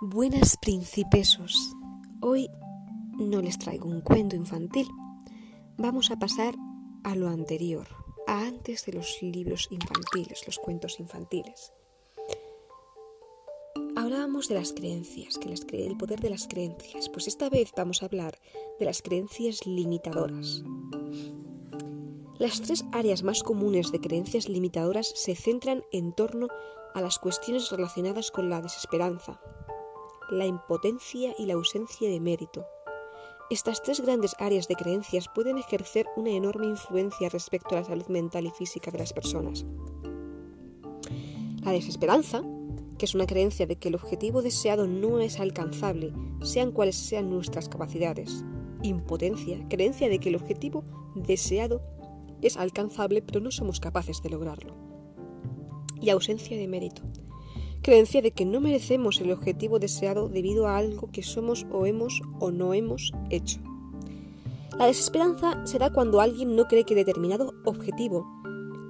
Buenas principesos. Hoy no les traigo un cuento infantil. Vamos a pasar a lo anterior, a antes de los libros infantiles, los cuentos infantiles. Hablábamos de las creencias, que las el poder de las creencias. Pues esta vez vamos a hablar de las creencias limitadoras. Las tres áreas más comunes de creencias limitadoras se centran en torno a las cuestiones relacionadas con la desesperanza, la impotencia y la ausencia de mérito. Estas tres grandes áreas de creencias pueden ejercer una enorme influencia respecto a la salud mental y física de las personas. La desesperanza, que es una creencia de que el objetivo deseado no es alcanzable, sean cuales sean nuestras capacidades. Impotencia, creencia de que el objetivo deseado es alcanzable pero no somos capaces de lograrlo. Y ausencia de mérito. Creencia de que no merecemos el objetivo deseado debido a algo que somos o hemos o no hemos hecho. La desesperanza se da cuando alguien no cree que determinado objetivo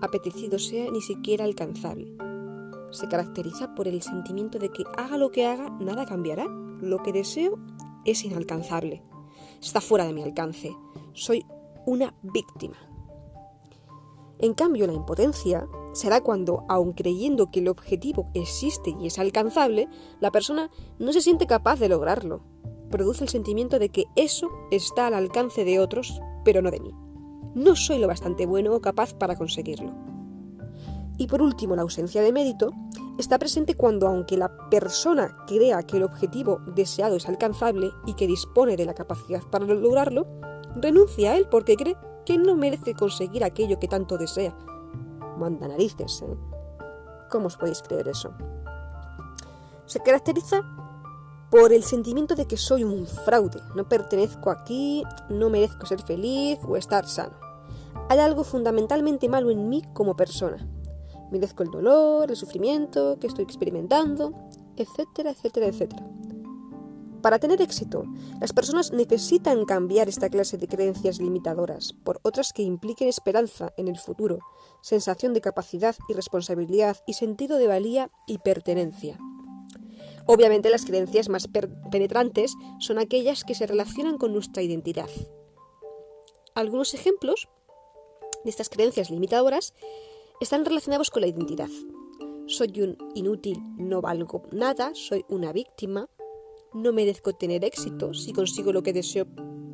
apetecido sea ni siquiera alcanzable. Se caracteriza por el sentimiento de que haga lo que haga, nada cambiará. Lo que deseo es inalcanzable. Está fuera de mi alcance. Soy una víctima. En cambio, la impotencia será cuando, aun creyendo que el objetivo existe y es alcanzable, la persona no se siente capaz de lograrlo. Produce el sentimiento de que eso está al alcance de otros, pero no de mí. No soy lo bastante bueno o capaz para conseguirlo. Y por último, la ausencia de mérito está presente cuando, aunque la persona crea que el objetivo deseado es alcanzable y que dispone de la capacidad para lograrlo, renuncia a él porque cree que no merece conseguir aquello que tanto desea. Manda narices, ¿eh? ¿Cómo os podéis creer eso? Se caracteriza por el sentimiento de que soy un fraude, no pertenezco aquí, no merezco ser feliz o estar sano. Hay algo fundamentalmente malo en mí como persona. Merezco el dolor, el sufrimiento que estoy experimentando, etcétera, etcétera, etcétera. Para tener éxito, las personas necesitan cambiar esta clase de creencias limitadoras por otras que impliquen esperanza en el futuro, sensación de capacidad y responsabilidad y sentido de valía y pertenencia. Obviamente las creencias más penetrantes son aquellas que se relacionan con nuestra identidad. Algunos ejemplos de estas creencias limitadoras están relacionados con la identidad. Soy un inútil, no valgo nada, soy una víctima, no merezco tener éxito, si consigo lo que deseo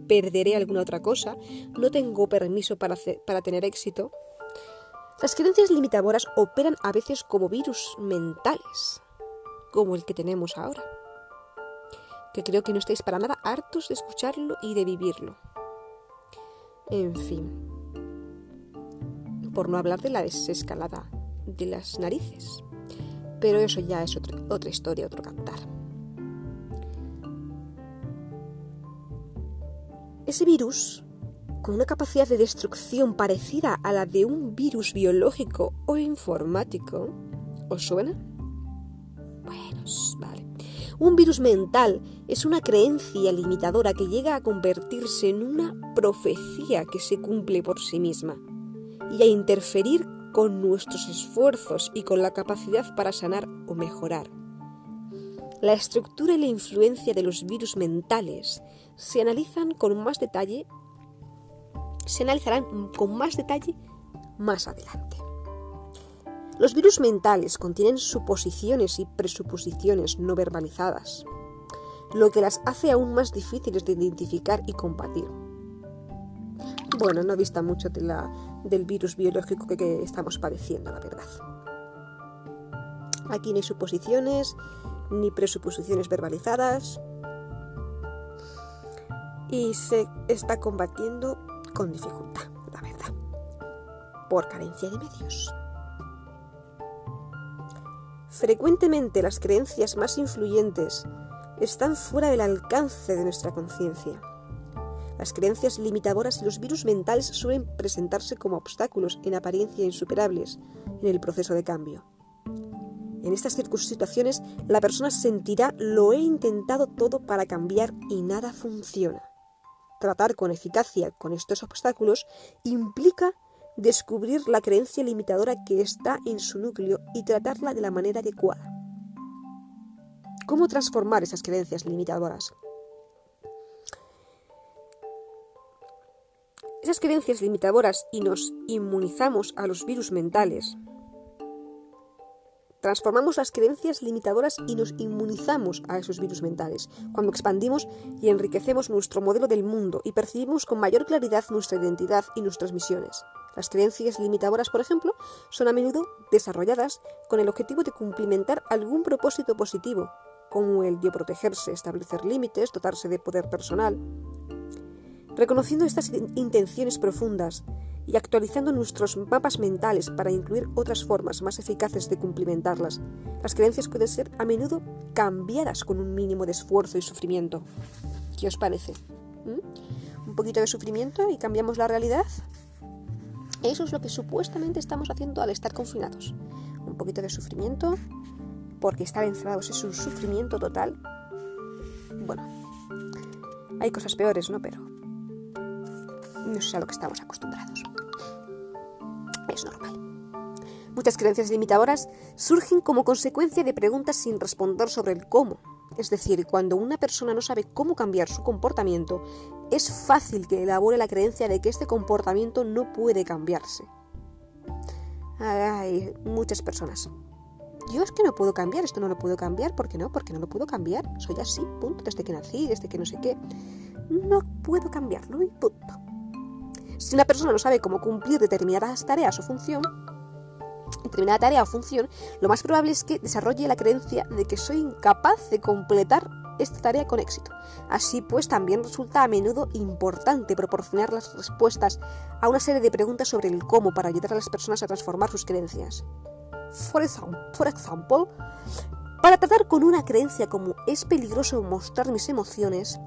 perderé alguna otra cosa, no tengo permiso para, para tener éxito. Las creencias limitadoras operan a veces como virus mentales, como el que tenemos ahora, que creo que no estáis para nada hartos de escucharlo y de vivirlo. En fin, por no hablar de la desescalada de las narices, pero eso ya es otra historia, otro cantar. Ese virus, con una capacidad de destrucción parecida a la de un virus biológico o informático, ¿os suena? Bueno, vale. Un virus mental es una creencia limitadora que llega a convertirse en una profecía que se cumple por sí misma y a interferir con nuestros esfuerzos y con la capacidad para sanar o mejorar. La estructura y la influencia de los virus mentales se analizan con más detalle, se analizarán con más detalle más adelante. Los virus mentales contienen suposiciones y presuposiciones no verbalizadas, lo que las hace aún más difíciles de identificar y combatir. Bueno, no vista mucho del virus biológico que, que estamos padeciendo, la verdad. Aquí no hay suposiciones, ni presuposiciones verbalizadas y se está combatiendo con dificultad, la verdad, por carencia de medios. Frecuentemente las creencias más influyentes están fuera del alcance de nuestra conciencia. Las creencias limitadoras y los virus mentales suelen presentarse como obstáculos en apariencia insuperables en el proceso de cambio. En estas situaciones, la persona sentirá lo he intentado todo para cambiar y nada funciona. Tratar con eficacia con estos obstáculos implica descubrir la creencia limitadora que está en su núcleo y tratarla de la manera adecuada. cómo transformar esas creencias limitadoras. Esas creencias limitadoras y nos inmunizamos a los virus mentales. Transformamos las creencias limitadoras y nos inmunizamos a esos virus mentales, cuando expandimos y enriquecemos nuestro modelo del mundo y percibimos con mayor claridad nuestra identidad y nuestras misiones. Las creencias limitadoras, por ejemplo, son a menudo desarrolladas con el objetivo de cumplimentar algún propósito positivo, como el de protegerse, establecer límites, dotarse de poder personal. Reconociendo estas intenciones profundas y actualizando nuestros mapas mentales para incluir otras formas más eficaces de cumplimentarlas, las creencias pueden ser a menudo cambiadas con un mínimo de esfuerzo y sufrimiento. ¿Qué os parece? ¿Mm? ¿Un poquito de sufrimiento y cambiamos la realidad? Eso es lo que supuestamente estamos haciendo al estar confinados. Un poquito de sufrimiento, porque estar encerrados es un sufrimiento total. Bueno, hay cosas peores, ¿no? Pero no es a lo que estamos acostumbrados. Normal. Muchas creencias limitadoras surgen como consecuencia de preguntas sin responder sobre el cómo. Es decir, cuando una persona no sabe cómo cambiar su comportamiento, es fácil que elabore la creencia de que este comportamiento no puede cambiarse. Hay muchas personas. Yo es que no puedo cambiar, esto no lo puedo cambiar, ¿por qué no? Porque no lo puedo cambiar, soy así, punto, desde que nací, desde que no sé qué. No puedo cambiarlo y punto. Si una persona no sabe cómo cumplir determinadas tareas o función, determinada tarea o función, lo más probable es que desarrolle la creencia de que soy incapaz de completar esta tarea con éxito. Así pues, también resulta a menudo importante proporcionar las respuestas a una serie de preguntas sobre el cómo para ayudar a las personas a transformar sus creencias. Por ejemplo, para tratar con una creencia como es peligroso mostrar mis emociones,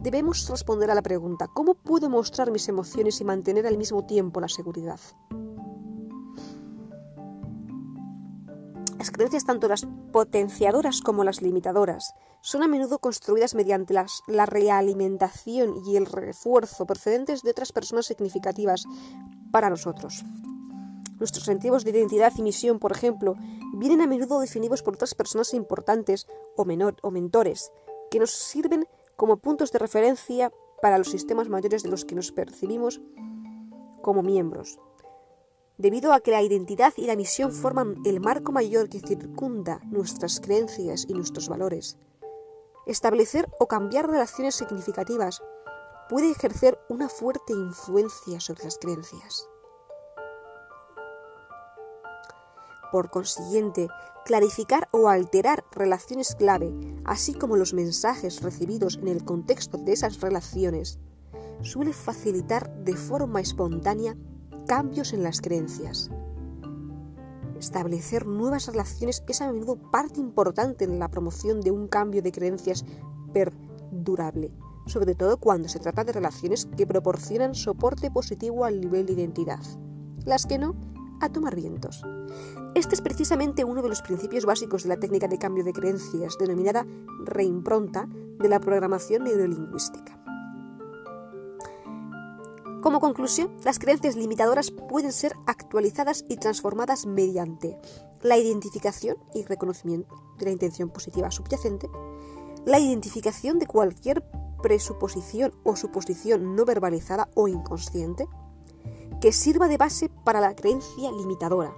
debemos responder a la pregunta ¿cómo puedo mostrar mis emociones y mantener al mismo tiempo la seguridad? Las creencias, tanto las potenciadoras como las limitadoras, son a menudo construidas mediante la realimentación y el refuerzo procedentes de otras personas significativas para nosotros. Nuestros sentidos de identidad y misión, por ejemplo, vienen a menudo definidos por otras personas importantes o, menor, o mentores, que nos sirven como puntos de referencia para los sistemas mayores de los que nos percibimos como miembros debido a que la identidad y la misión forman el marco mayor que circunda nuestras creencias y nuestros valores. Establecer o cambiar relaciones significativas puede ejercer una fuerte influencia sobre las creencias. Por consiguiente, clarificar o alterar relaciones clave, así como los mensajes recibidos en el contexto de esas relaciones, suele facilitar de forma espontánea cambios en las creencias. Establecer nuevas relaciones es a menudo parte importante en la promoción de un cambio de creencias perdurable, sobre todo cuando se trata de relaciones que proporcionan soporte positivo al nivel de identidad. Las que no, a tomar vientos. Este es precisamente uno de los principios básicos de la técnica de cambio de creencias denominada reimpronta de la programación neurolingüística. Como conclusión, las creencias limitadoras pueden ser actualizadas y transformadas mediante la identificación y reconocimiento de la intención positiva subyacente, la identificación de cualquier presuposición o suposición no verbalizada o inconsciente que sirva de base para la creencia limitadora,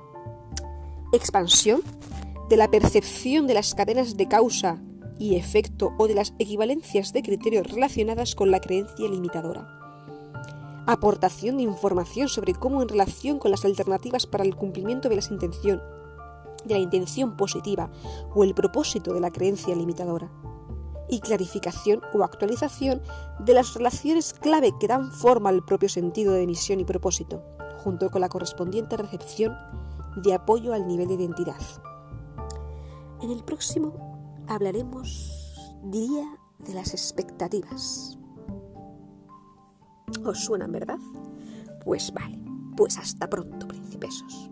expansión de la percepción de las cadenas de causa y efecto o de las equivalencias de criterios relacionadas con la creencia limitadora. Aportación de información sobre cómo en relación con las alternativas para el cumplimiento de, intención, de la intención positiva o el propósito de la creencia limitadora, y clarificación o actualización de las relaciones clave que dan forma al propio sentido de misión y propósito, junto con la correspondiente recepción de apoyo al nivel de identidad. En el próximo hablaremos, diría, de las expectativas. ¿Os suenan, verdad? Pues vale, pues hasta pronto, principesos.